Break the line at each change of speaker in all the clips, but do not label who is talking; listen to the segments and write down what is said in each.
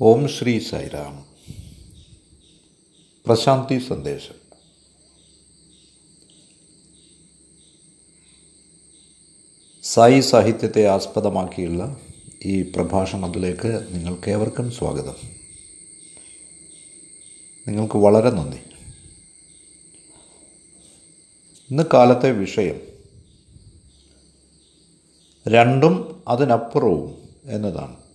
ഓം ശ്രീ സൈറാം പ്രശാന്തി സന്ദേശം. സായി സാഹിത്യത്തെ ആസ്പദമാക്കിയുള്ള ഈ പ്രഭാഷണത്തിലേക്ക് നിങ്ങൾക്കേവർക്കും സ്വാഗതം. നിങ്ങൾക്ക് വളരെ നന്ദി. ഇന്ന് കാലത്തെ വിഷയം രണ്ടും അതിനപ്പുറവും എന്നതാണ്.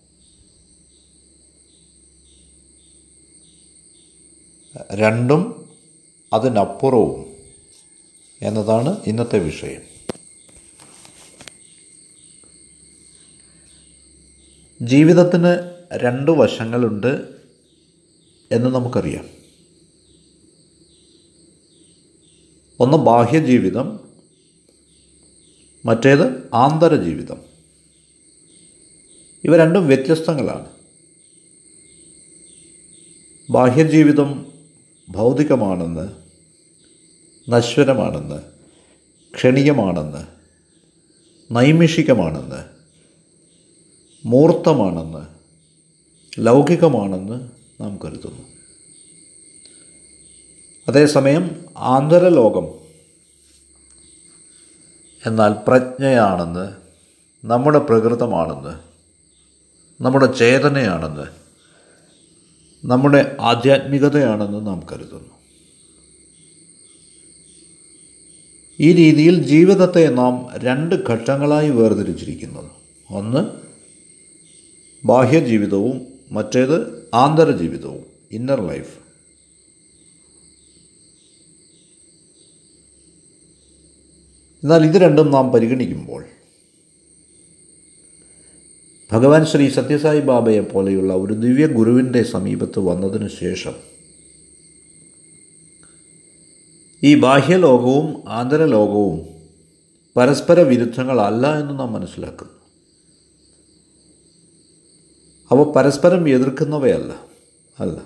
രണ്ടും അതിനപ്പുറവും എന്നതാണ് ഇന്നത്തെ വിഷയം. ജീവിതത്തിന് രണ്ട് വശങ്ങളുണ്ട് എന്ന് നമുക്കറിയാം. ഒന്ന് ബാഹ്യജീവിതം മറ്റേത് ആന്തരജീവിതം. ഇവ രണ്ടും വ്യത്യസ്തങ്ങളാണ്. ബാഹ്യജീവിതം ഭൗതികമാണെന്ന് നശ്വരമാണെന്ന് ക്ഷണികമാണെന്ന് നൈമിഷികമാണെന്ന് മൂർത്തമാണെന്ന് ലൗകികമാണെന്ന് നാം കരുതുന്നു. അതേസമയം ആന്തരലോകം എന്നാൽ പ്രജ്ഞയാണെന്ന് നമ്മുടെ പ്രകൃതമാണെന്ന് നമ്മുടെ ചേതനയാണെന്ന് നമ്മുടെ ആധ്യാത്മികതയാണെന്ന് നാം കരുതുന്നു. ഈ രീതിയിൽ ജീവിതത്തെ നാം രണ്ട് ഘട്ടങ്ങളായി വേർതിരിച്ചിരിക്കുന്നു. ഒന്ന് ബാഹ്യജീവിതവും മറ്റേത് ആന്തരജീവിതവും ഇന്നർ ലൈഫ് എന്നാൽ ഇത് രണ്ടും നാം പരിഗണിക്കുമ്പോൾ ഭഗവാൻ ശ്രീ സത്യസായി ബാബയെ പോലെയുള്ള ഒരു ദിവ്യ ഗുരുവിന്റെ സമീപത്ത് വന്നതിന് ശേഷം ഈ ബാഹ്യലോകവും ആന്തരലോകവും പരസ്പര വിരുദ്ധങ്ങളല്ല എന്ന് നാം മനസ്സിലാക്കുന്നു. അവ പരസ്പരം എതിർക്കുന്നവയല്ല അല്ല.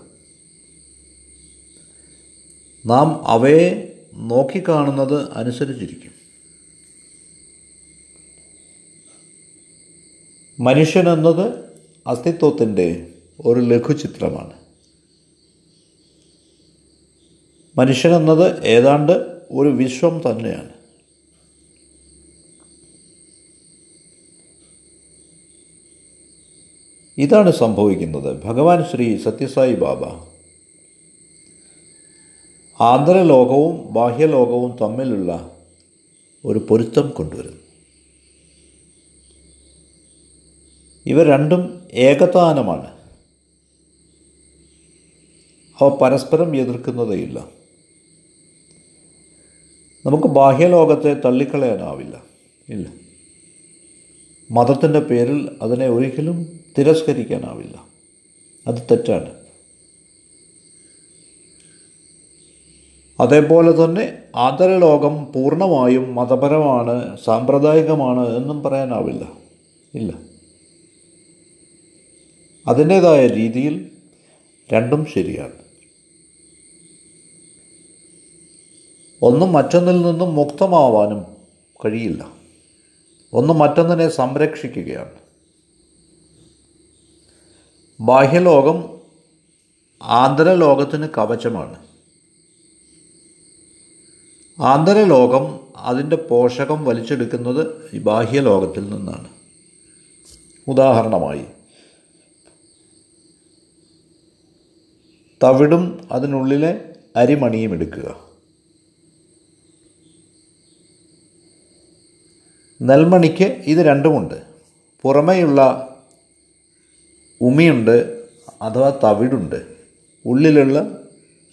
നാം അവയെ നോക്കിക്കാണുന്നത് അനുസരിച്ചിരിക്കും. മനുഷ്യനെന്നത് അസ്തിത്വത്തിന്റെ ഒരു ലഘുചിത്രമാണ്. മനുഷ്യനെന്നത് ഏതാണ്ട് ഒരു വിശ്വം തന്നെയാണ്. ഇതാണ് സംഭവിക്കുന്നത്. ഭഗവാൻ ശ്രീ സത്യസായി ബാബ ആന്തരലോകവും ബാഹ്യലോകവും തമ്മിലുള്ള ഒരു പൊരുത്തം കൊണ്ടുവരുന്നു. ഇവ രണ്ടും ഏകതാനമാണ്. അവ പരസ്പരം എതിർക്കുന്നതേയില്ല. നമുക്ക് ബാഹ്യലോകത്തെ തള്ളിക്കളയാനാവില്ല. ഇല്ല. മതത്തിന്റെ പേരിൽ അതിനെ ഒരിക്കലും തിരസ്കരിക്കാനാവില്ല. അത് തെറ്റാണ്. അതേപോലെ തന്നെ ആദരലോകം പൂർണമായും മതപരമാണ് സാമ്പ്രദായികമാണ് എന്നും പറയാനാവില്ല. ഇല്ല. അതിന്റേതായ രീതിയിൽ രണ്ടും ശരിയാണ്. ഒന്നും മറ്റൊന്നിൽ നിന്നും മുക്തമാവാനും കഴിയില്ല. ഒന്ന് മറ്റൊന്നിനെ സംരക്ഷിക്കുകയാണ്. ബാഹ്യലോകം ആന്തരലോകത്തിന് കവചമാണ്. ആന്തരലോകം അതിന്റെ പോഷകം വലിച്ചെടുക്കുന്നത് ഈ ബാഹ്യലോകത്തിൽ നിന്നാണ്. ഉദാഹരണമായി തവിടും അതിനുള്ളിലെ അരിമണിയും എടുക്കുക. നെൽമണിക്ക് ഇത് രണ്ടുമുണ്ട്. പുറമേയുള്ള ഉമിയുണ്ട് അഥവാ തവിടുണ്ട്. ഉള്ളിലുള്ള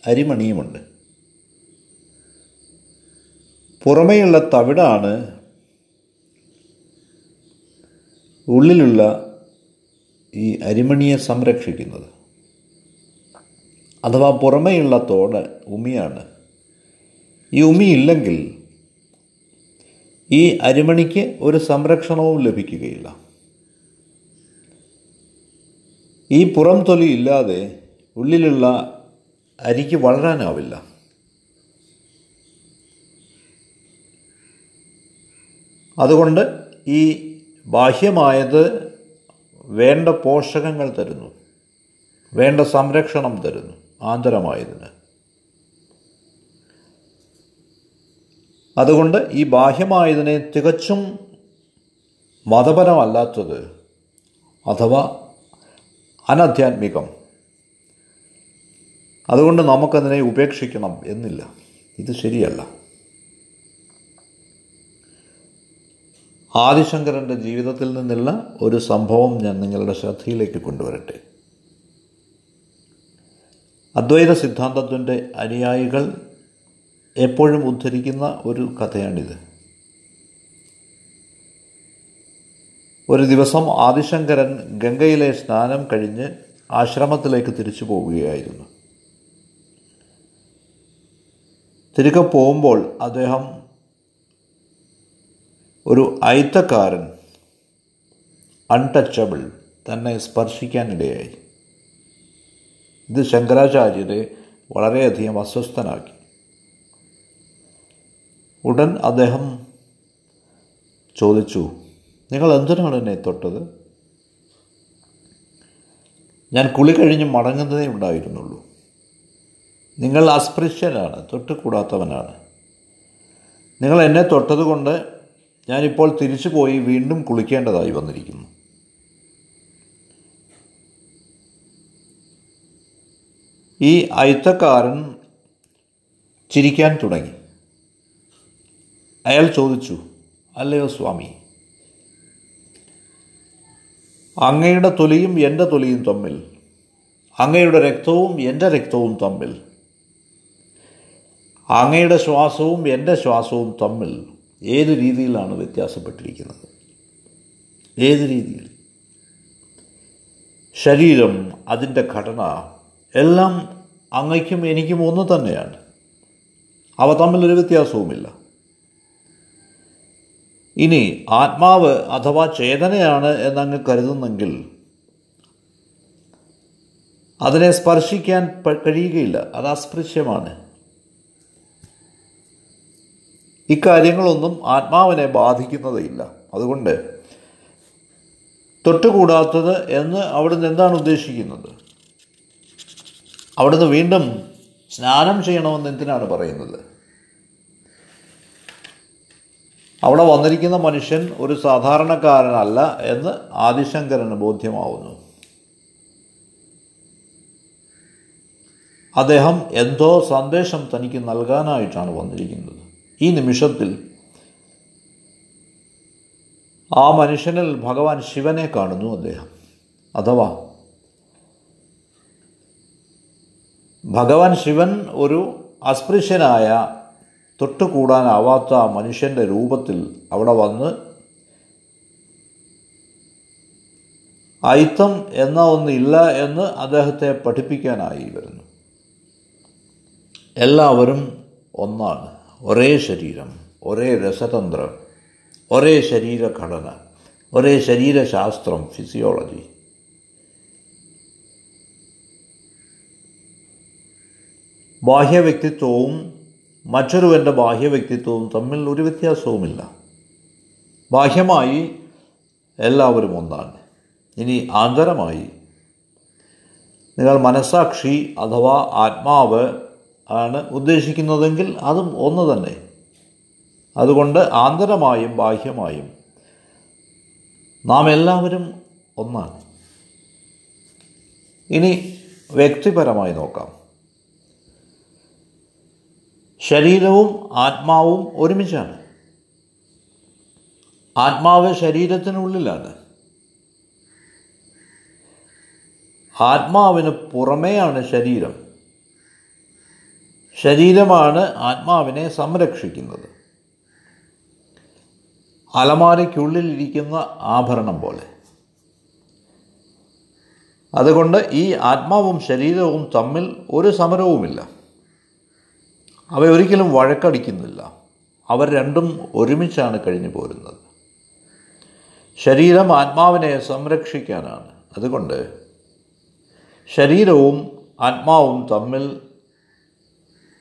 അരിമണിയുമുണ്ട്. പുറമേയുള്ള തവിടാണ് ഉള്ളിലുള്ള ഈ അരിമണിയെ സംരക്ഷിക്കുന്നത്. അഥവാ പുറമേയുള്ള തോട് ഉമിയാണ്. ഈ ഉമി ഇല്ലെങ്കിൽ ഈ അരിമണിക്ക് ഒരു സംരക്ഷണവും ലഭിക്കുകയില്ല. ഈ പുറം തൊലി ഇല്ലാതെ ഉള്ളിലുള്ള അരിക്ക് വളരാനാവില്ല. അതുകൊണ്ട് ഈ ബാഹ്യമായത് വേണ്ട പോഷകങ്ങൾ തരുന്നു വേണ്ട സംരക്ഷണം തരുന്നു. ആന്തരമായതിന്. അതുകൊണ്ട് ഈ ബാഹ്യമായതിനെ തികച്ചും മതപരമല്ലാത്തത് അഥവാ അനധ്യാത്മികം. അതുകൊണ്ട് നമുക്കതിനെ ഉപേക്ഷിക്കണം എന്നില്ല. ഇത് ശരിയല്ല. ആദിശങ്കരന്റെ ജീവിതത്തിൽ നിന്നുള്ള ഒരു സംഭവം ഞാൻ നിങ്ങളുടെ ശ്രദ്ധയിലേക്ക് കൊണ്ടുവരട്ടെ. അദ്വൈത സിദ്ധാന്തത്തിന്റെ അനുയായികൾ എപ്പോഴും ഉദ്ധരിക്കുന്ന ഒരു കഥയാണിത്. ഒരു ദിവസം ആദിശങ്കരൻ ഗംഗയിലെ സ്നാനം കഴിഞ്ഞ് ആശ്രമത്തിലേക്ക് തിരിച്ചു പോവുകയായിരുന്നു. തിരികെ പോകുമ്പോൾ അദ്ദേഹം ഒരു അയിത്തക്കാരൻ അൺടച്ചബിൾ തന്നെ സ്പർശിക്കാനിടയായി. ഇത് ശങ്കരാചാര്യരെ വളരെയധികം അസ്വസ്ഥനാക്കി. ഉടൻ അദ്ദേഹം ചോദിച്ചു നിങ്ങൾ എന്തിനാണ് എന്നെ തൊട്ടത്? ഞാൻ കുളി കഴിഞ്ഞ് മടങ്ങുന്നതേ ഉണ്ടായിരുന്നുള്ളൂ. നിങ്ങൾ അസ്പൃശ്യനാണ് തൊട്ടുകൂടാത്തവനാണ്. നിങ്ങൾ എന്നെ തൊട്ടതുകൊണ്ട് ഞാനിപ്പോൾ തിരിച്ചു പോയി വീണ്ടും കുളിക്കേണ്ടതായി വന്നിരിക്കുന്നു. ഈ അയിത്തക്കാരൻ ചിരിക്കാൻ തുടങ്ങി. അയാൾ ചോദിച്ചു അല്ലയോ സ്വാമി അങ്ങയുടെ തൊലിയും എന്റെ തൊലിയും തമ്മിൽ അങ്ങയുടെ രക്തവും എന്റെ രക്തവും തമ്മിൽ അങ്ങയുടെ ശ്വാസവും എന്റെ ശ്വാസവും തമ്മിൽ ഏത് രീതിയിലാണ് വ്യത്യാസപ്പെട്ടിരിക്കുന്നത്? ഏത് രീതിയിൽ? ശരീരം അതിന്റെ ഘടന എല്ലാം അങ്ങയ്ക്കും എനിക്കും ഒന്ന് തന്നെയാണ്. അവ തമ്മിലൊരു വ്യത്യാസവുമില്ല. ഇനി ആത്മാവ് അഥവാ ചേതനയാണ് എന്നങ്ങ് കരുതുന്നെങ്കിൽ അതിനെ സ്പർശിക്കാൻ കഴിയുകയില്ല. അത് അസ്പൃശ്യമാണ്. ഇക്കാര്യങ്ങളൊന്നും ആത്മാവിനെ ബാധിക്കുന്നതില്ല അതുകൊണ്ട് തൊട്ടുകൂടാത്തത് എന്ന് അവിടുന്ന് എന്താണ് ഉദ്ദേശിക്കുന്നത്? അവിടുന്ന് വീണ്ടും സ്നാനം ചെയ്യണമെന്ന് എന്തിനാണ് പറയുന്നത്? അവിടെ വന്നിരിക്കുന്ന മനുഷ്യൻ ഒരു സാധാരണക്കാരനല്ല എന്ന് ആദിശങ്കരന് ബോധ്യമാവുന്നു. അദ്ദേഹം എന്തോ സന്ദേശം തനിക്ക് നൽകാനായിട്ടാണ് വന്നിരിക്കുന്നത്. ഈ നിമിഷത്തിൽ ആ മനുഷ്യനിൽ ഭഗവാൻ ശിവനെ കാണുന്നു അദ്ദേഹം. അഥവാ ഭഗവാൻ ശിവൻ ഒരു അസ്പൃശ്യനായ തൊട്ടുകൂടാനാവാത്ത മനുഷ്യന്റെ രൂപത്തിൽ അവിടെ വന്ന് അയിത്തം എന്ന ഒന്നില്ല എന്ന് അദ്ദേഹത്തെ പഠിപ്പിക്കാനായി വരുന്നു. എല്ലാവരും ഒന്നാണ്. ഒരേ ശരീരം ഒരേ രസതന്ത്രം ഒരേ ശരീരഘടന ഒരേ ശരീരശാസ്ത്രം ഫിസിയോളജി. ബാഹ്യവ്യക്തിത്വവും മറ്റൊരുവന്റെ ബാഹ്യവ്യക്തിത്വവും തമ്മിൽ ഒരു വ്യത്യാസവുമില്ല. ബാഹ്യമായി എല്ലാവരും ഒന്നാണ്. ഇനി ആന്തരമായി. നിങ്ങൾ മനസാക്ഷി അഥവാ ആത്മാവ് ആണ് ഉദ്ദേശിക്കുന്നതെങ്കിൽ അതും ഒന്ന് തന്നെ. അതുകൊണ്ട് ആന്തരമായും ബാഹ്യമായും നാം എല്ലാവരും ഒന്നാണ്. ഇനി വ്യക്തിപരമായി നോക്കാം. ശരീരവും ആത്മാവും ഒരുമിച്ചാണ്. ആത്മാവ് ശരീരത്തിനുള്ളിലാണ്. ആത്മാവിന് പുറമെയാണ് ശരീരം. ശരീരമാണ് ആത്മാവിനെ സംരക്ഷിക്കുന്നത്. അലമാരയ്ക്കുള്ളിലിരിക്കുന്ന ആഭരണം പോലെ. അതുകൊണ്ട് ഈ ആത്മാവും ശരീരവും തമ്മിൽ ഒരു സമരവുമില്ല. അവയൊരിക്കലും വഴക്കടിക്കുന്നില്ല. അവർ രണ്ടും ഒരുമിച്ചാണ് കഴിഞ്ഞു പോരുന്നത്. ശരീരം ആത്മാവിനെ സംരക്ഷിക്കാനാണ്. അതുകൊണ്ട് ശരീരവും ആത്മാവും തമ്മിൽ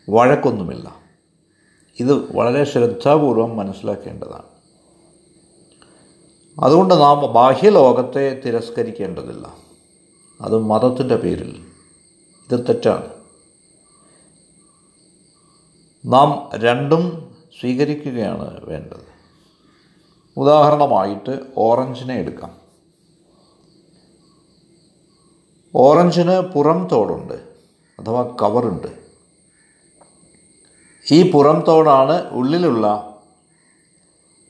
വഴക്കൊന്നുമില്ല. ഇത് വളരെ ശ്രദ്ധാപൂർവം മനസ്സിലാക്കേണ്ടതാണ്. അതുകൊണ്ട് നാം ബാഹ്യലോകത്തെ തിരസ്കരിക്കേണ്ടതില്ല. അത് മതത്തിന്റെ പേരിൽ. ഇത് തെറ്റാണ്. നാം രണ്ടും സ്വീകരിക്കുകയാണ് വേണ്ടത്. ഉദാഹരണമായിട്ട് ഓറഞ്ചിനെ എടുക്കാം. ഓറഞ്ചിന് പുറം തോടുണ്ട് അഥവാ കവറുണ്ട്. ഈ പുറം തോടാണ് ഉള്ളിലുള്ള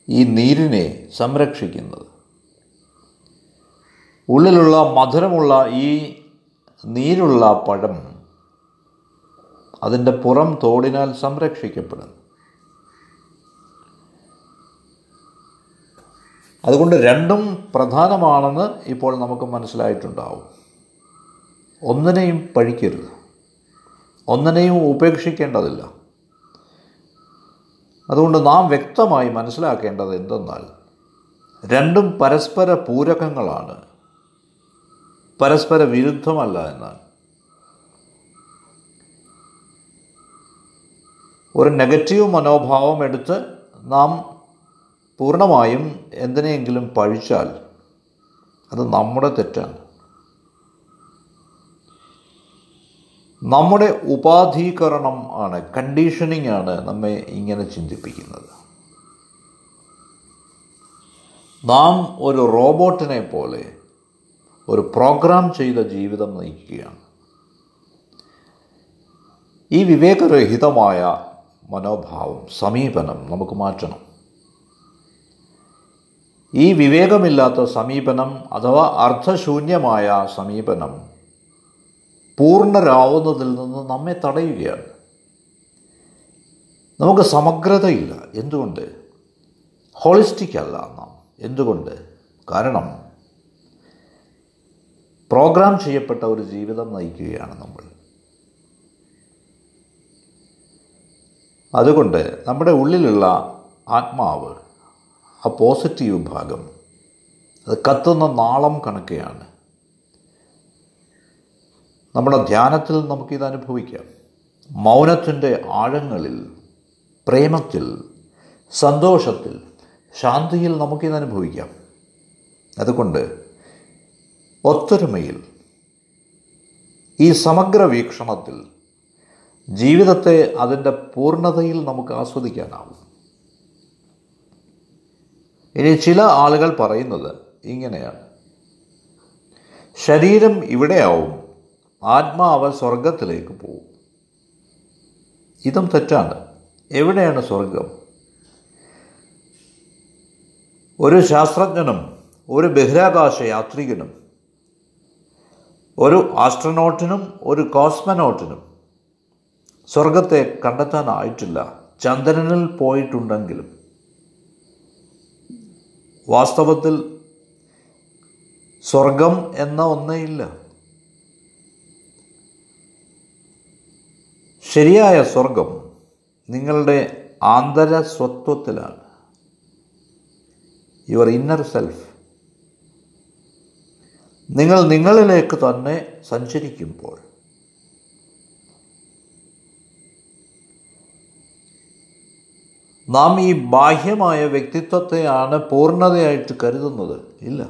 ഈ നീരിനെ സംരക്ഷിക്കുന്നത്. ഉള്ളിലുള്ള മധുരമുള്ള ഈ നീരുള്ള പഴം അതിന്റെ പുറം തോടിനാൽ സംരക്ഷിക്കപ്പെടുന്നു. അതുകൊണ്ട് രണ്ടും പ്രധാനമാണെന്ന് ഇപ്പോൾ നമുക്ക് മനസ്സിലായിട്ടുണ്ടാവും. ഒന്നിനെയും പഴിക്കരുത്. ഒന്നിനെയും ഉപേക്ഷിക്കേണ്ടതില്ല. അതുകൊണ്ട് നാം വ്യക്തമായി മനസ്സിലാക്കേണ്ടത് എന്തെന്നാൽ രണ്ടും പരസ്പര പൂരകങ്ങളാണ്. പരസ്പര വിരുദ്ധമല്ല എന്നാൽ. ഒരു നെഗറ്റീവ് മനോഭാവം എടുത്ത് നാം പൂർണമായും എന്തിനെയെങ്കിലും പഴിച്ചാൽ അത് നമ്മുടെ തെറ്റാണ്. നമ്മുടെ ഉപാധീകരണം ആണ് കണ്ടീഷനിങ് ആണ് നമ്മെ ഇങ്ങനെ ചിന്തിപ്പിക്കുന്നത്. നാം ഒരു റോബോട്ടിനെ പോലെ ഒരു പ്രോഗ്രാം ചെയ്ത ജീവിതം നയിക്കുകയാണ്. ഈ വിവേകരഹിതമായ മനോഭാവം സമീപനം നമുക്ക് മാറ്റണം. ഈ വിവേകമില്ലാത്ത സമീപനം അഥവാ അർത്ഥശൂന്യമായ സമീപനം പൂർണരാവുന്നതിൽ നിന്ന് നമ്മെ തടയുകയാണ്. നമുക്ക് സമഗ്രതയില്ല. എന്തുകൊണ്ട്? ഹോളിസ്റ്റിക് അല്ല നാം. എന്തുകൊണ്ട്? കാരണം പ്രോഗ്രാം ചെയ്യപ്പെട്ട ഒരു ജീവിതം നയിക്കുകയാണ് നമ്മൾ. അതുകൊണ്ട് നമ്മുടെ ഉള്ളിലുള്ള ആത്മാവ് ആ പോസിറ്റീവ് ഭാഗം അത് കത്തുന്ന നാളം കണക്കെയാണ്. നമ്മുടെ ധ്യാനത്തിൽ നമുക്കിത് അനുഭവിക്കാം. മൗനത്തിന്റെ ആഴങ്ങളിൽ പ്രേമത്തിൽ സന്തോഷത്തിൽ ശാന്തിയിൽ നമുക്കിത് അനുഭവിക്കാം. അതുകൊണ്ട് ഒത്തൊരുമയിൽ ഈ സമഗ്ര വീക്ഷണത്തിൽ ജീവിതത്തെ അതിന്റെ പൂർണതയിൽ നമുക്ക് ആസ്വദിക്കാനാവും. ഇനി ചില ആളുകൾ പറയുന്നത് ഇങ്ങനെയാണ്. ശരീരം ഇവിടെയാവും ആത്മാവ് സ്വർഗത്തിലേക്ക് പോവും. ഇതും തെറ്റാണ്. എവിടെയാണ് സ്വർഗം ഒരു ശാസ്ത്രജ്ഞനും ഒരു ബഹിരാകാശ യാത്രികനും ഒരു ആസ്ട്രനോട്ടിനും ഒരു കോസ്മനോട്ടിനും സ്വർഗത്തെ കണ്ടെത്താനായിട്ടില്ല. ചന്ദ്രനിൽ പോയിട്ടുണ്ടെങ്കിലും വാസ്തവത്തിൽ സ്വർഗം എന്ന ഇല്ല. ശരിയായ സ്വർഗം നിങ്ങളുടെ ആന്തര സ്വത്വത്തിലാണ് യുവർ ഇന്നർ സെൽഫ് നിങ്ങൾ നിങ്ങളിലേക്ക് തന്നെ സഞ്ചരിക്കുമ്പോൾ നാം ഈ ബാഹ്യമായ വ്യക്തിത്വത്തെയാണ് പൂർണതയായിട്ട് കരുതുന്നത്. ഇല്ല.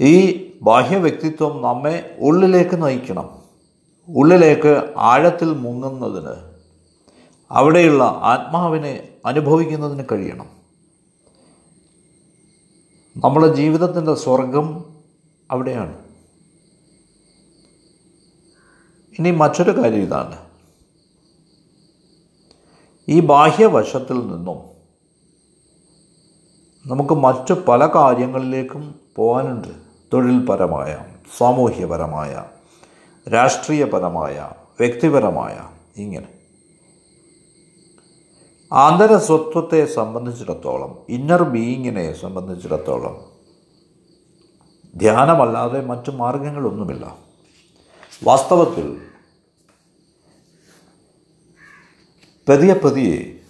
ഈ ബാഹ്യ വ്യക്തിത്വം നമ്മെ ഉള്ളിലേക്ക് നയിക്കണം. ഉള്ളിലേക്ക് ആഴത്തിൽ മുങ്ങുന്നതിന് അവിടെയുള്ള ആത്മാവിനെ അനുഭവിക്കുന്നതിന് കഴിയണം. നമ്മുടെ ജീവിതത്തിന്റെ സ്വർഗം അവിടെയാണ്. ഇനി മറ്റൊരു കാര്യം ഇതാണ്. ഈ ബാഹ്യവശത്തിൽ നിന്നും നമുക്ക് മറ്റു പല കാര്യങ്ങളിലേക്കും പോകാനുണ്ട്. തൊഴിൽപരമായ സാമൂഹ്യപരമായ രാഷ്ട്രീയപരമായ വ്യക്തിപരമായ ഇങ്ങനെ. ആന്തരസ്വത്വത്തെ സംബന്ധിച്ചിടത്തോളം ഇന്നർ ബീയിങ്ങിനെ സംബന്ധിച്ചിടത്തോളം ധ്യാനമല്ലാതെ മറ്റു മാർഗങ്ങളൊന്നുമില്ല. വാസ്തവത്തിൽ പതിയെ പതിയെ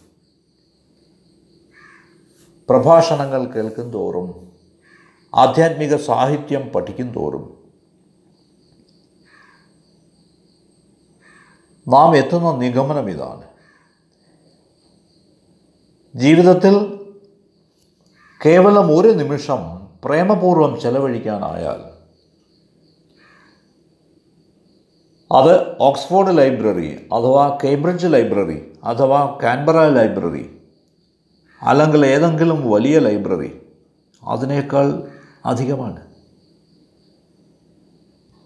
പ്രഭാഷണങ്ങൾ കേൾക്കും തോറും ആധ്യാത്മിക സാഹിത്യം പഠിക്കും തോറും നാം എത്തുന്ന നിഗമനം ഇതാണ്. ജീവിതത്തിൽ കേവലം ഒരു നിമിഷം പ്രേമപൂർവം ചെലവഴിക്കാനായാൽ അത് ഓക്സ്ഫോർഡ് ലൈബ്രറി അഥവാ കേംബ്രിഡ്ജ് ലൈബ്രറി അഥവാ കാൻബറ ലൈബ്രറി അല്ലെങ്കിൽ ഏതെങ്കിലും വലിയ ലൈബ്രറി അതിനേക്കാൾ അധികമാണ്.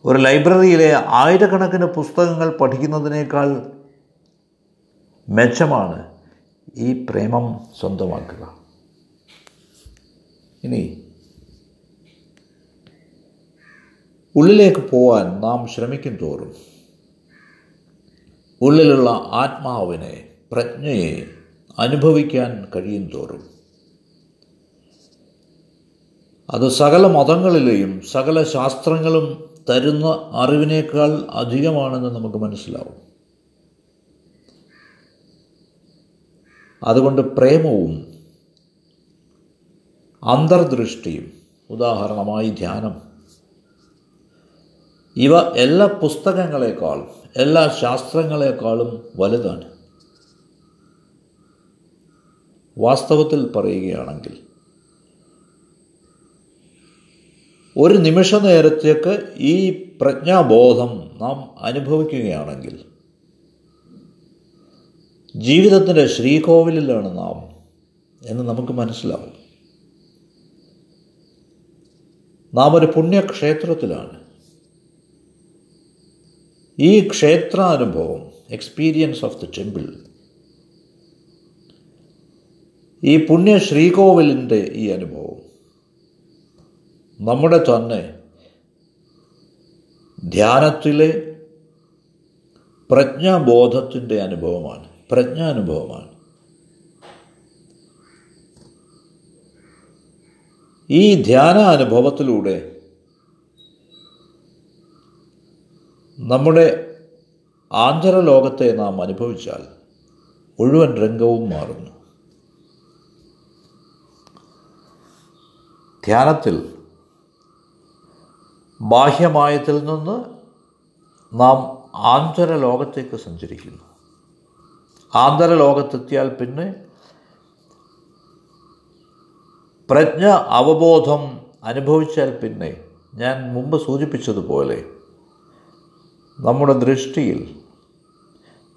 ഒരു ലൈബ്രറിയിലെ ആയിരക്കണക്കിന് പുസ്തകങ്ങൾ പഠിക്കുന്നതിനേക്കാൾ മെച്ചമാണ് ഈ പ്രേമം സ്വന്തമാക്കുക. ഇനി ഉള്ളിലേക്ക് പോവാൻ നാം ശ്രമിക്കും തോറും ഉള്ളിലുള്ള ആത്മാവിനെ പ്രജ്ഞയെ അനുഭവിക്കാൻ കഴിയും തോറും. അത് സകല മതങ്ങളിലെയും സകല ശാസ്ത്രങ്ങളും തരുന്ന അറിവിനേക്കാൾ അധികമാണെന്ന് നമുക്ക് മനസ്സിലാവും. അതുകൊണ്ട് പ്രേമവും അന്തർദൃഷ്ടിയും ഉദാഹരണമായി ധ്യാനം ഇവ എല്ലാ പുസ്തകങ്ങളെക്കാളും എല്ലാ ശാസ്ത്രങ്ങളെക്കാളും വലുതാണ്. വാസ്തവത്തിൽ പറയുകയാണെങ്കിൽ ഒരു നിമിഷ നേരത്തേക്ക് ഈ പ്രജ്ഞാബോധം നാം അനുഭവിക്കുകയാണെങ്കിൽ ജീവിതത്തിന്റെ ശ്രീകോവിലാണ് നാം എന്ന് നമുക്ക് മനസ്സിലാവും. നാം ഒരു പുണ്യക്ഷേത്രത്തിലാണ്. ഈ ക്ഷേത്രാനുഭവം എക്സ്പീരിയൻസ് ഓഫ് ദ ടെമ്പിൾ ഈ പുണ്യ ശ്രീകോവിലിന്റെ ഈ അനുഭവം. നമ്മുടെ തന്നെ ധ്യാനത്തിലെ പ്രജ്ഞാബോധത്തിന്റെ അനുഭവമാണ്. പ്രജ്ഞാനുഭവമാണ്. ഈ ധ്യാന അനുഭവത്തിലൂടെ നമ്മുടെ ആന്തരലോകത്തെ നാം അനുഭവിച്ചാൽ മുഴുവൻ രംഗവും മാറുന്നു. ധ്യാനത്തിൽ ബാഹ്യമായത്തിൽ നിന്ന് നാം ആന്തരലോകത്തേക്ക് സഞ്ചരിക്കുന്നു. ആന്തരലോകത്തെത്തിയാൽ പിന്നെ പ്രജ്ഞ അവബോധം അനുഭവിച്ചാൽ പിന്നെ ഞാൻ മുമ്പ് സൂചിപ്പിച്ചതുപോലെ നമ്മുടെ ദൃഷ്ടിയിൽ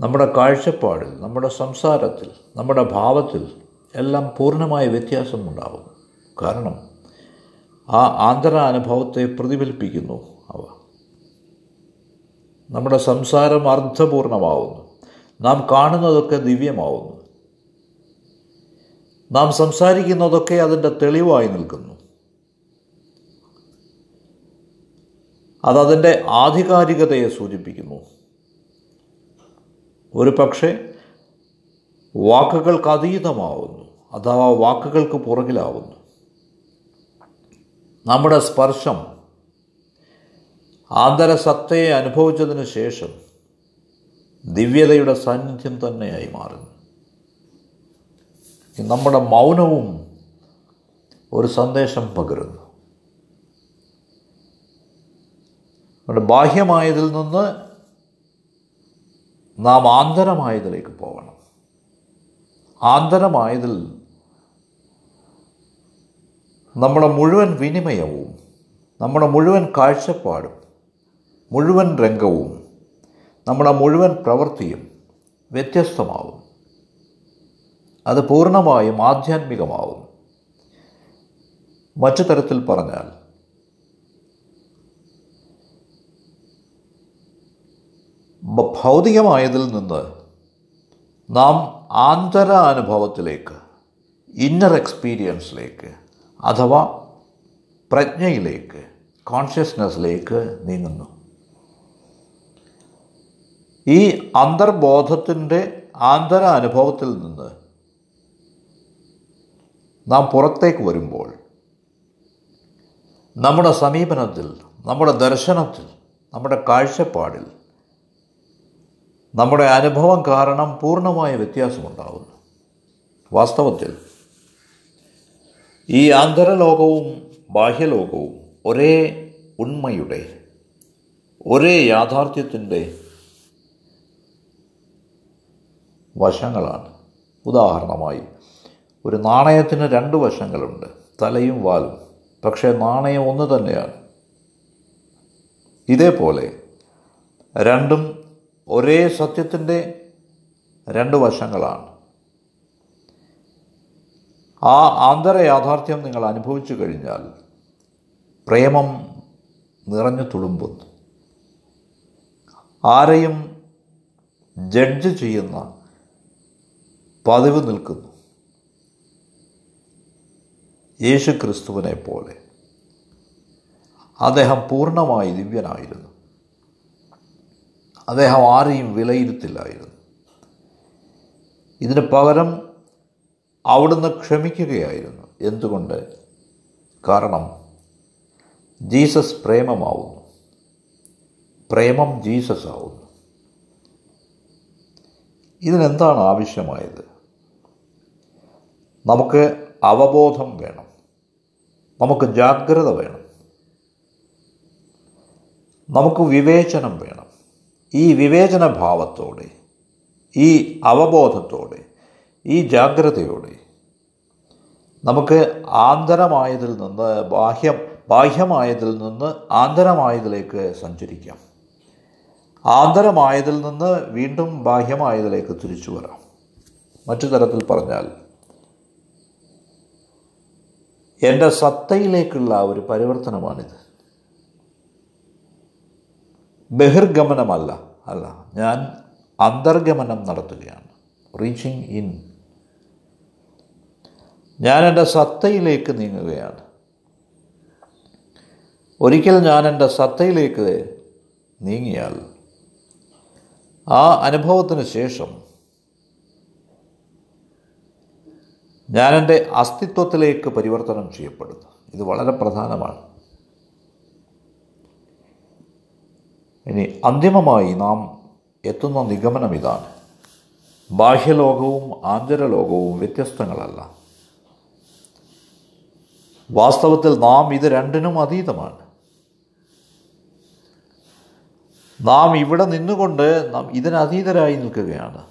നമ്മുടെ കാഴ്ചപ്പാടിൽ നമ്മുടെ സംസാരത്തിൽ നമ്മുടെ ഭാവത്തിൽ എല്ലാം പൂർണമായ വ്യത്യാസമുണ്ടാകും. കാരണം ആ ആന്തര അനുഭവത്തെ പ്രതിഫലിപ്പിക്കുന്നു അവ. നമ്മുടെ സംസാരം അർത്ഥപൂർണമാവുന്നു നാം കാണുന്നതൊക്കെ ദിവ്യമാവുന്നു. നാം സംസാരിക്കുന്നതൊക്കെ അതിന്റെ തെളിവായി നിൽക്കുന്നു. അതതിന്റെ ആധികാരികതയെ സൂചിപ്പിക്കുന്നു. ഒരു പക്ഷേ വാക്കുകൾക്ക് അതീതമാവുന്നു അഥവാ വാക്കുകൾക്ക് പുറകിലാവുന്നു. നമ്മുടെ സ്പർശം ആന്തരസത്തയെ അനുഭവിച്ചതിന് ശേഷം ദിവ്യതയുടെ സാന്നിധ്യം തന്നെയായി മാറുന്നു. നമ്മുടെ മൗനവും ഒരു സന്ദേശം പകരുന്നു. നമ്മുടെ ബാഹ്യമായതിൽ നിന്ന് നാം ആന്തരമായതിലേക്ക് പോകണം. ആന്തരമായതിൽ നമ്മുടെ മുഴുവൻ വിനിമയവും നമ്മുടെ മുഴുവൻ കാഴ്ചപ്പാടും മുഴുവൻ രംഗവും നമ്മുടെ മുഴുവൻ പ്രവൃത്തിയും വ്യത്യസ്തമാവും. അത് പൂർണമായും ആധ്യാത്മികമാവും. മറ്റു തരത്തിൽ പറഞ്ഞാൽ ഭൗതികമായതിൽ നിന്ന് നാം ആന്തര അനുഭവത്തിലേക്ക് ഇന്നർ എക്സ്പീരിയൻസിലേക്ക് അഥവാ പ്രജ്ഞയിലേക്ക് കോൺഷ്യസ്നെസ്സിലേക്ക് നീങ്ങുന്നു. ഈ അന്തർബോധത്തിന്റെ ആന്തര അനുഭവത്തിൽ നിന്ന് നാം പുറത്തേക്ക് വരുമ്പോൾ നമ്മുടെ സമീപനത്തിൽ നമ്മുടെ ദർശനത്തിൽ നമ്മുടെ കാഴ്ചപ്പാടിൽ നമ്മുടെ അനുഭവം കാരണം പൂർണമായ വ്യത്യാസമുണ്ടാകുന്നു. വാസ്തവത്തിൽ ഈ ആന്തരലോകവും ബാഹ്യലോകവും ഒരേ ഉണ്മയുടെ ഒരേ യാഥാർത്ഥ്യത്തിന്റെ വശങ്ങളാണ്. ഉദാഹരണമായി ഒരു നാണയത്തിന് രണ്ട് വശങ്ങളുണ്ട്. തലയും വാലും. പക്ഷേ നാണയം ഒന്ന് തന്നെയാണ്. ഇതേപോലെ രണ്ടും ഒരേ സത്യത്തിന്റെ രണ്ട് വശങ്ങളാണ്. ആ ആന്തര യാഥാർത്ഥ്യം നിങ്ങൾ അനുഭവിച്ചു കഴിഞ്ഞാൽ പ്രേമം നിറഞ്ഞു തുളുമ്പുന്നു. ആരെയും ജഡ്ജ് ചെയ്യുന്ന പതിവ് നിൽക്കുന്നു. യേശു ക്രിസ്തുവിനെ പോലെ. അദ്ദേഹം പൂർണമായി ദിവ്യനായിരുന്നു. അദ്ദേഹം ആരെയും വിലയിരുത്തില്ലായിരുന്നു. ഇതിന് പകരം അവിടുന്ന് ക്ഷമിക്കുകയായിരുന്നു. എന്തുകൊണ്ട്? കാരണം ജീസസ് പ്രേമമാവുന്നു. പ്രേമം ജീസസ് ആവുന്നു ഇതിനെന്താണ് ആവശ്യമായത്? നമുക്ക് അവബോധം വേണം. നമുക്ക് ജാഗ്രത വേണം. നമുക്ക് വിവേചനം വേണം. ഈ വിവേചന ഭാവത്തോടെ ഈ അവബോധത്തോടെ ഈ ജാഗ്രതയോടെ നമുക്ക് ആന്തരമായതിൽ നിന്ന് ബാഹ്യം ബാഹ്യമായതിൽ നിന്ന് ആന്തരമായതിലേക്ക് സഞ്ചരിക്കാം. ആന്തരമായതിൽ നിന്ന് വീണ്ടും ബാഹ്യമായതിലേക്ക് തിരിച്ചു വരാം. മറ്റു തരത്തിൽ പറഞ്ഞാൽ എന്റെ സത്തയിലേക്കുള്ള ഒരു പരിവർത്തനമാണിത്. ബഹിർഗമനമല്ല അല്ല. ഞാൻ അന്തർഗമനം നടത്തുകയാണ്. റീച്ചിങ് ഇൻ ഞാൻ എന്റെ സത്തയിലേക്ക് നീങ്ങുകയാണ്. ഒരിക്കൽ ഞാൻ എന്റെ സത്തയിലേക്ക് നീങ്ങിയാൽ ആ അനുഭവത്തിന് ശേഷം ഞാൻ എന്റെ അസ്തിത്വത്തിലേക്ക് പരിവർത്തനം ചെയ്യപ്പെടുന്നു. ഇത് വളരെ പ്രധാനമാണ്. ഇനി അന്തിമമായി നാം എത്തുന്ന നിഗമനം ഇതാണ്. ബാഹ്യലോകവും ആന്തരലോകവും വ്യത്യസ്തങ്ങളല്ല. വാസ്തവത്തിൽ നാം ഇത് രണ്ടിനും അതീതമാണ്. നാം ഇവിടെ നിന്നുകൊണ്ട് നാം ഇതിനതീതരായി നിൽക്കുകയാണ്.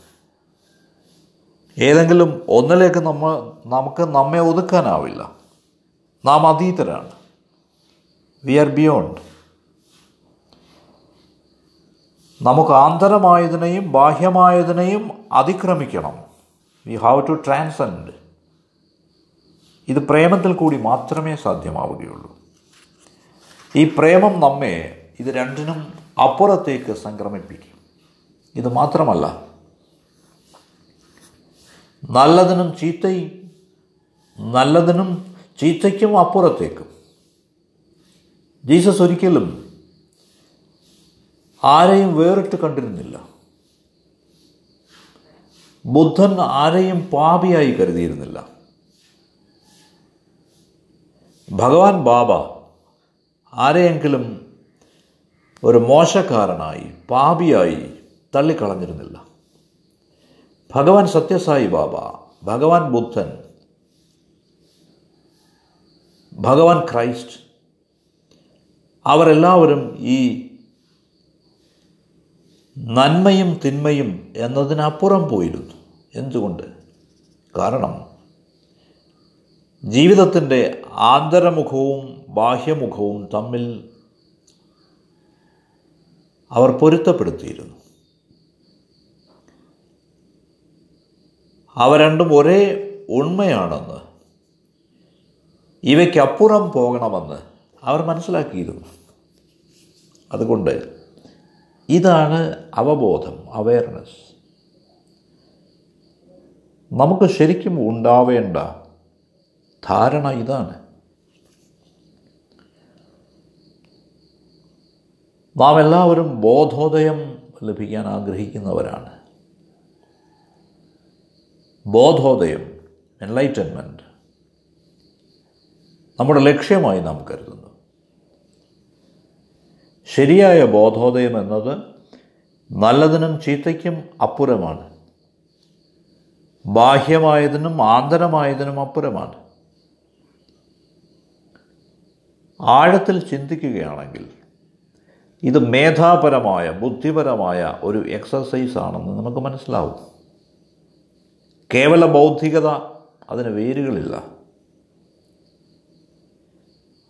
ഏതെങ്കിലും ഒന്നിലേക്ക് നമ്മൾ നമുക്ക് നമ്മെ ഒതുക്കാനാവില്ല. നാം അതീതരാണ്. വി ആർ ബിയോണ്ട് നമുക്ക് ആന്തരമായതിനെയും ബാഹ്യമായതിനെയും അതിക്രമിക്കണം. വി ഹാവ് ടു ട്രാൻസെൻഡ് ഇത് പ്രേമത്തിൽ കൂടി മാത്രമേ സാധ്യമാവുകയുള്ളൂ. ഈ പ്രേമം നമ്മെ ഇത് രണ്ടിനും അപ്പുറത്തേക്ക് സംക്രമിപ്പിക്കും. ഇത് മാത്രമല്ല നല്ലതിനും ചീത്തയും നല്ലതിനും ചീത്തയ്ക്കും അപ്പുറത്തേക്കും. ജീസസ് ഒരിക്കലും ആരെയും വേറിട്ട് കണ്ടിരുന്നില്ല. ബുദ്ധൻ ആരെയും പാപിയായി കരുതിയിരുന്നില്ല. ഭഗവാൻ ബാബ ആരെയെങ്കിലും ഒരു മോശക്കാരനായി പാപിയായി തള്ളിക്കളഞ്ഞിരുന്നില്ല. ഭഗവാൻ സത്യസായി ബാബ ഭഗവാൻ ബുദ്ധൻ ഭഗവാൻ ക്രൈസ്റ്റ് അവരെല്ലാവരും ഈ നന്മയും തിന്മയും എന്നതിനപ്പുറം പോയിരുന്നു. എന്തുകൊണ്ട്? കാരണം ജീവിതത്തിന്റെ ആന്തരമുഖവും ബാഹ്യമുഖവും തമ്മിൽ അവർ പൊരുത്തപ്പെടുത്തിയിരുന്നു. അവ രണ്ടും ഒരേ ഉണ്മയാണെന്ന് ഇവയ്ക്കപ്പുറം പോകണമെന്ന് അവർ മനസ്സിലാക്കിയിരുന്നു. അതുകൊണ്ട് ഇതാണ് അവബോധം അവയർനെസ് നമുക്ക് ശരിക്കും ഉണ്ടാവേണ്ട ധാരണ ഇതാണ്. നാം എല്ലാവരും ബോധോദയം ലഭിക്കാൻ ആഗ്രഹിക്കുന്നവരാണ്. ബോധോദയം എൻലൈറ്റൻമെന്റ് നമ്മുടെ ലക്ഷ്യമായി നാം കരുതുന്നു. ശരിയായ ബോധോദയം എന്നത് നല്ലതിനും ചീത്തയ്ക്കും അപ്പുറമാണ് ബാഹ്യമായതിനും ആന്തരമായതിനും അപ്പുറമാണ് ആഴത്തിൽ ചിന്തിക്കുകയാണെങ്കിൽ ഇത് മേധാപരമായ ബുദ്ധിപരമായ ഒരു എക്സസൈസ് ആണെന്ന് നമുക്ക് മനസ്സിലാവും. കേവല ബൗദ്ധികത അതിന് വേരുകളില്ല.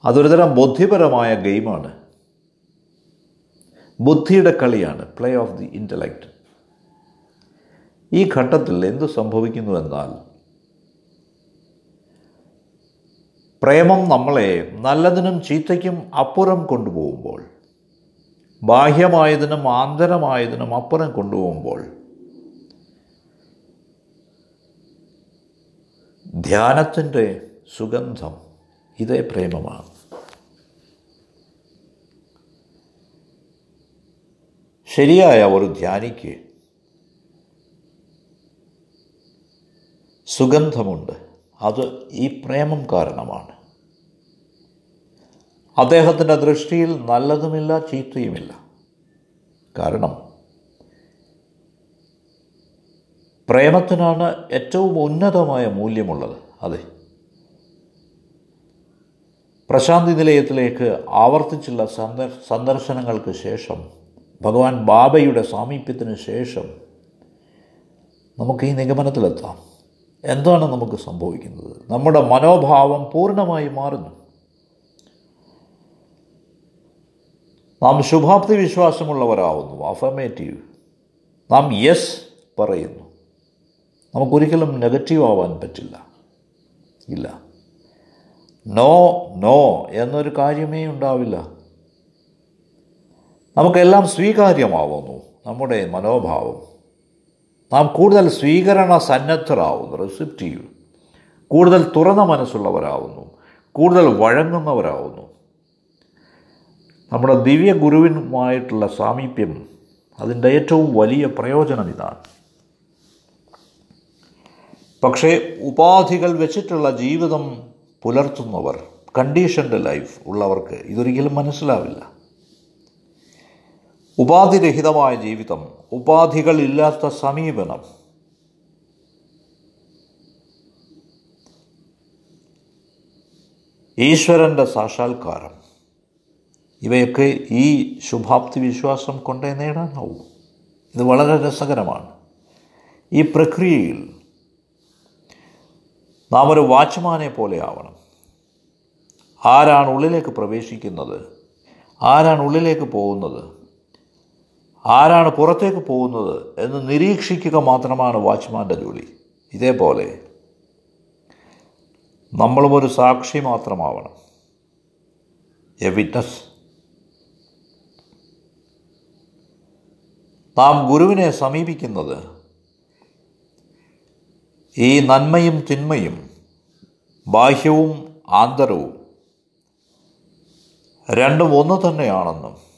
അതൊരുതരം ബുദ്ധിപരമായ ഗെയിമാണ്. ബുദ്ധിയുടെ കളിയാണ് പ്ലേ ഓഫ് ദി ഇന്റലക്റ്റ് ഈ ഘട്ടത്തിൽ എന്ത് സംഭവിക്കുന്നു എന്നാൽ പ്രേമം നമ്മളെ നല്ലതിനും ചീത്തയ്ക്കും അപ്പുറം കൊണ്ടുപോകുമ്പോൾ ബാഹ്യമായതിനും ആന്തരമായതിനും അപ്പുറം കൊണ്ടുപോകുമ്പോൾ ധ്യാനത്തിന്റെ സുഗന്ധം ഇതേ പ്രേമമാണ്. ശരിയായ ഒരു ധ്യാനിക്ക് സുഗന്ധമുണ്ട്. അത് ഈ പ്രേമം കാരണമാണ്. അദ്ദേഹത്തിന്റെ ദൃഷ്ടിയിൽ നല്ലതുമില്ല ചീത്തയുമില്ല. കാരണം പ്രേമത്തിനാണ് ഏറ്റവും ഉന്നതമായ മൂല്യമുള്ളത്. അതെ. പ്രശാന്തി നിലയത്തിലേക്ക് ആവർത്തിച്ചുള്ള സന്ദർ സന്ദർശനങ്ങൾക്ക് ശേഷം ഭഗവാൻ ബാബയുടെ സാമീപ്യത്തിന് ശേഷം നമുക്ക് ഈ നിഗമനത്തിലെത്താം. എന്താണ് നമുക്ക് സംഭവിക്കുന്നത്? നമ്മുടെ മനോഭാവം പൂർണമായി മാറുന്നു. നാം ശുഭാപ്തി വിശ്വാസമുള്ളവരാവുന്നു അഫമേറ്റീവ് നാം യെസ് പറയുന്നു. നമുക്കൊരിക്കലും നെഗറ്റീവ് ആവാൻ പറ്റില്ല. ഇല്ല. നോ നോ എന്നൊരു കാര്യമേ ഉണ്ടാവില്ല. നമുക്കെല്ലാം സ്വീകാര്യമാവുന്നു. നമ്മുടെ മനോഭാവം. നാം കൂടുതൽ സ്വീകരണ സന്നദ്ധരാകുന്നു റിസിപ്റ്റീവ് കൂടുതൽ തുറന്ന മനസ്സുള്ളവരാകുന്നു കൂടുതൽ വഴങ്ങുന്നവരാകുന്നു നമ്മുടെ ദിവ്യ ഗുരുവിനുമായിട്ടുള്ള സാമീപ്യം അതിന്റെ ഏറ്റവും വലിയ പ്രയോജനം ഇതാണ്. പക്ഷേ ഉപാധികൾ വെച്ചിട്ടുള്ള ജീവിതം പുലർത്തുന്നവർ കണ്ടീഷൻഡ് ലൈഫ് ഉള്ളവർക്ക് ഇതൊരിക്കലും മനസ്സിലാവില്ല. ഉപാധിരഹിതമായ ജീവിതം ഉപാധികളില്ലാത്ത സമീപനം. ഈശ്വരന്റെ സാക്ഷാത്കാരം. ഇവയൊക്കെ ഈ ശുഭാപ്തി വിശ്വാസം കൊണ്ടേ നേടാനാവും. ഇത് വളരെ രസകരമാണ്. ഈ പ്രക്രിയയിൽ നാം ഒരു വാച്ച്മാനെ പോലെ ആവണം. ആരാണ് ഉള്ളിലേക്ക് പ്രവേശിക്കുന്നത്? ആരാണ് ഉള്ളിലേക്ക് പോകുന്നത്? ആരാണ് പുറത്തേക്ക് പോകുന്നത് എന്ന് നിരീക്ഷിക്കുക മാത്രമാണ് വാച്ച്മാന്റെ ജോലി. ഇതേപോലെ നമ്മളും ഒരു സാക്ഷി മാത്രമാവണം. A witness. നാം ഗുരുവിനെ സമീപിക്കുന്നത് ഈ നന്മയും തിന്മയും ബാഹ്യവും ആന്തരവും രണ്ടും ഒന്ന് തന്നെയാണെന്നും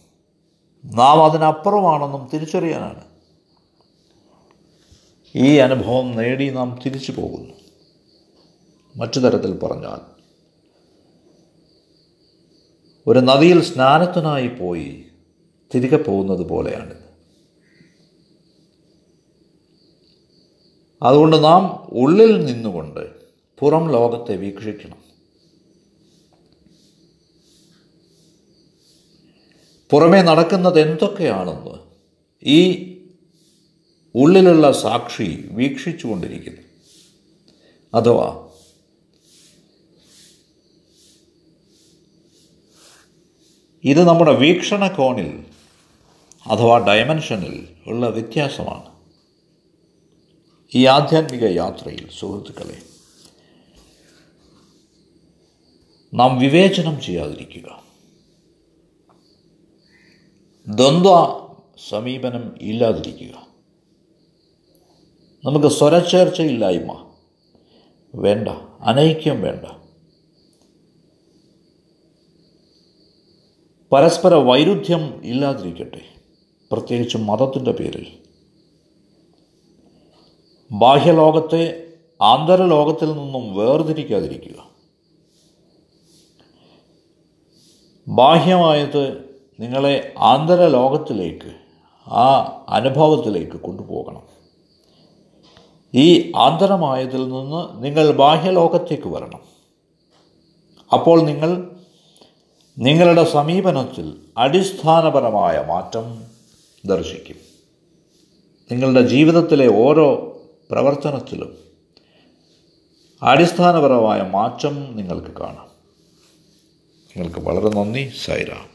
നാം അതിനപ്പുറമാണെന്നും തിരിച്ചറിയാനാണ്. ഈ അനുഭവം നേടി നാം തിരിച്ചു പോകുന്നു. മറ്റു തരത്തിൽ പറഞ്ഞാൽ ഒരു നദിയിൽ സ്നാനത്തിനായി പോയി തിരികെ പോകുന്നത് പോലെയാണിത്. അതുകൊണ്ട് നാം ഉള്ളിൽ നിന്നുകൊണ്ട് പുറം ലോകത്തെ വീക്ഷിക്കണം. പുറമേ നടക്കുന്നത് എന്തൊക്കെയാണെന്ന് ഈ ഉള്ളിലുള്ള സാക്ഷി വീക്ഷിച്ചു കൊണ്ടിരിക്കുന്നു അഥവാ ഇത് നമ്മുടെ വീക്ഷണ കോണിൽ അഥവാ ഡയമെൻഷനിൽ ഉള്ള വ്യത്യാസമാണ്. ഈ ആധ്യാത്മിക യാത്രയിൽ സുഹൃത്തുക്കളെ നാം വിവേചനം ചെയ്യാതിരിക്കുക. ദ്വന്ദ്വ സമീപനം ഇല്ലാതിരിക്കുക. നമുക്ക് സ്വരച്ചേർച്ചയില്ലായ്മ. വേണ്ട. അനൈക്യം വേണ്ട. പരസ്പര വൈരുദ്ധ്യം ഇല്ലാതിരിക്കട്ടെ. പ്രത്യേകിച്ച് മതത്തിന്റെ പേരിൽ. ബാഹ്യലോകത്തെ ആന്തരലോകത്തിൽ നിന്നും വേർതിരിക്കാതിരിക്കുക. ബാഹ്യമായത് നിങ്ങളെ ആന്തരലോകത്തിലേക്ക് ആ അനുഭവത്തിലേക്ക് കൊണ്ടുപോകണം. ഈ ആന്തരമായതിൽ നിന്ന് നിങ്ങൾ ബാഹ്യലോകത്തേക്ക് വരണം. അപ്പോൾ നിങ്ങൾ നിങ്ങളുടെ സമീപനത്തിൽ അടിസ്ഥാനപരമായ മാറ്റം ദർശിക്കും. നിങ്ങളുടെ ജീവിതത്തിലെ ഓരോ പ്രവർത്തനത്തിലും അടിസ്ഥാനപരമായ മാറ്റം നിങ്ങൾക്ക് കാണാം. നിങ്ങൾക്ക് വളരെ നന്ദി സൈറാം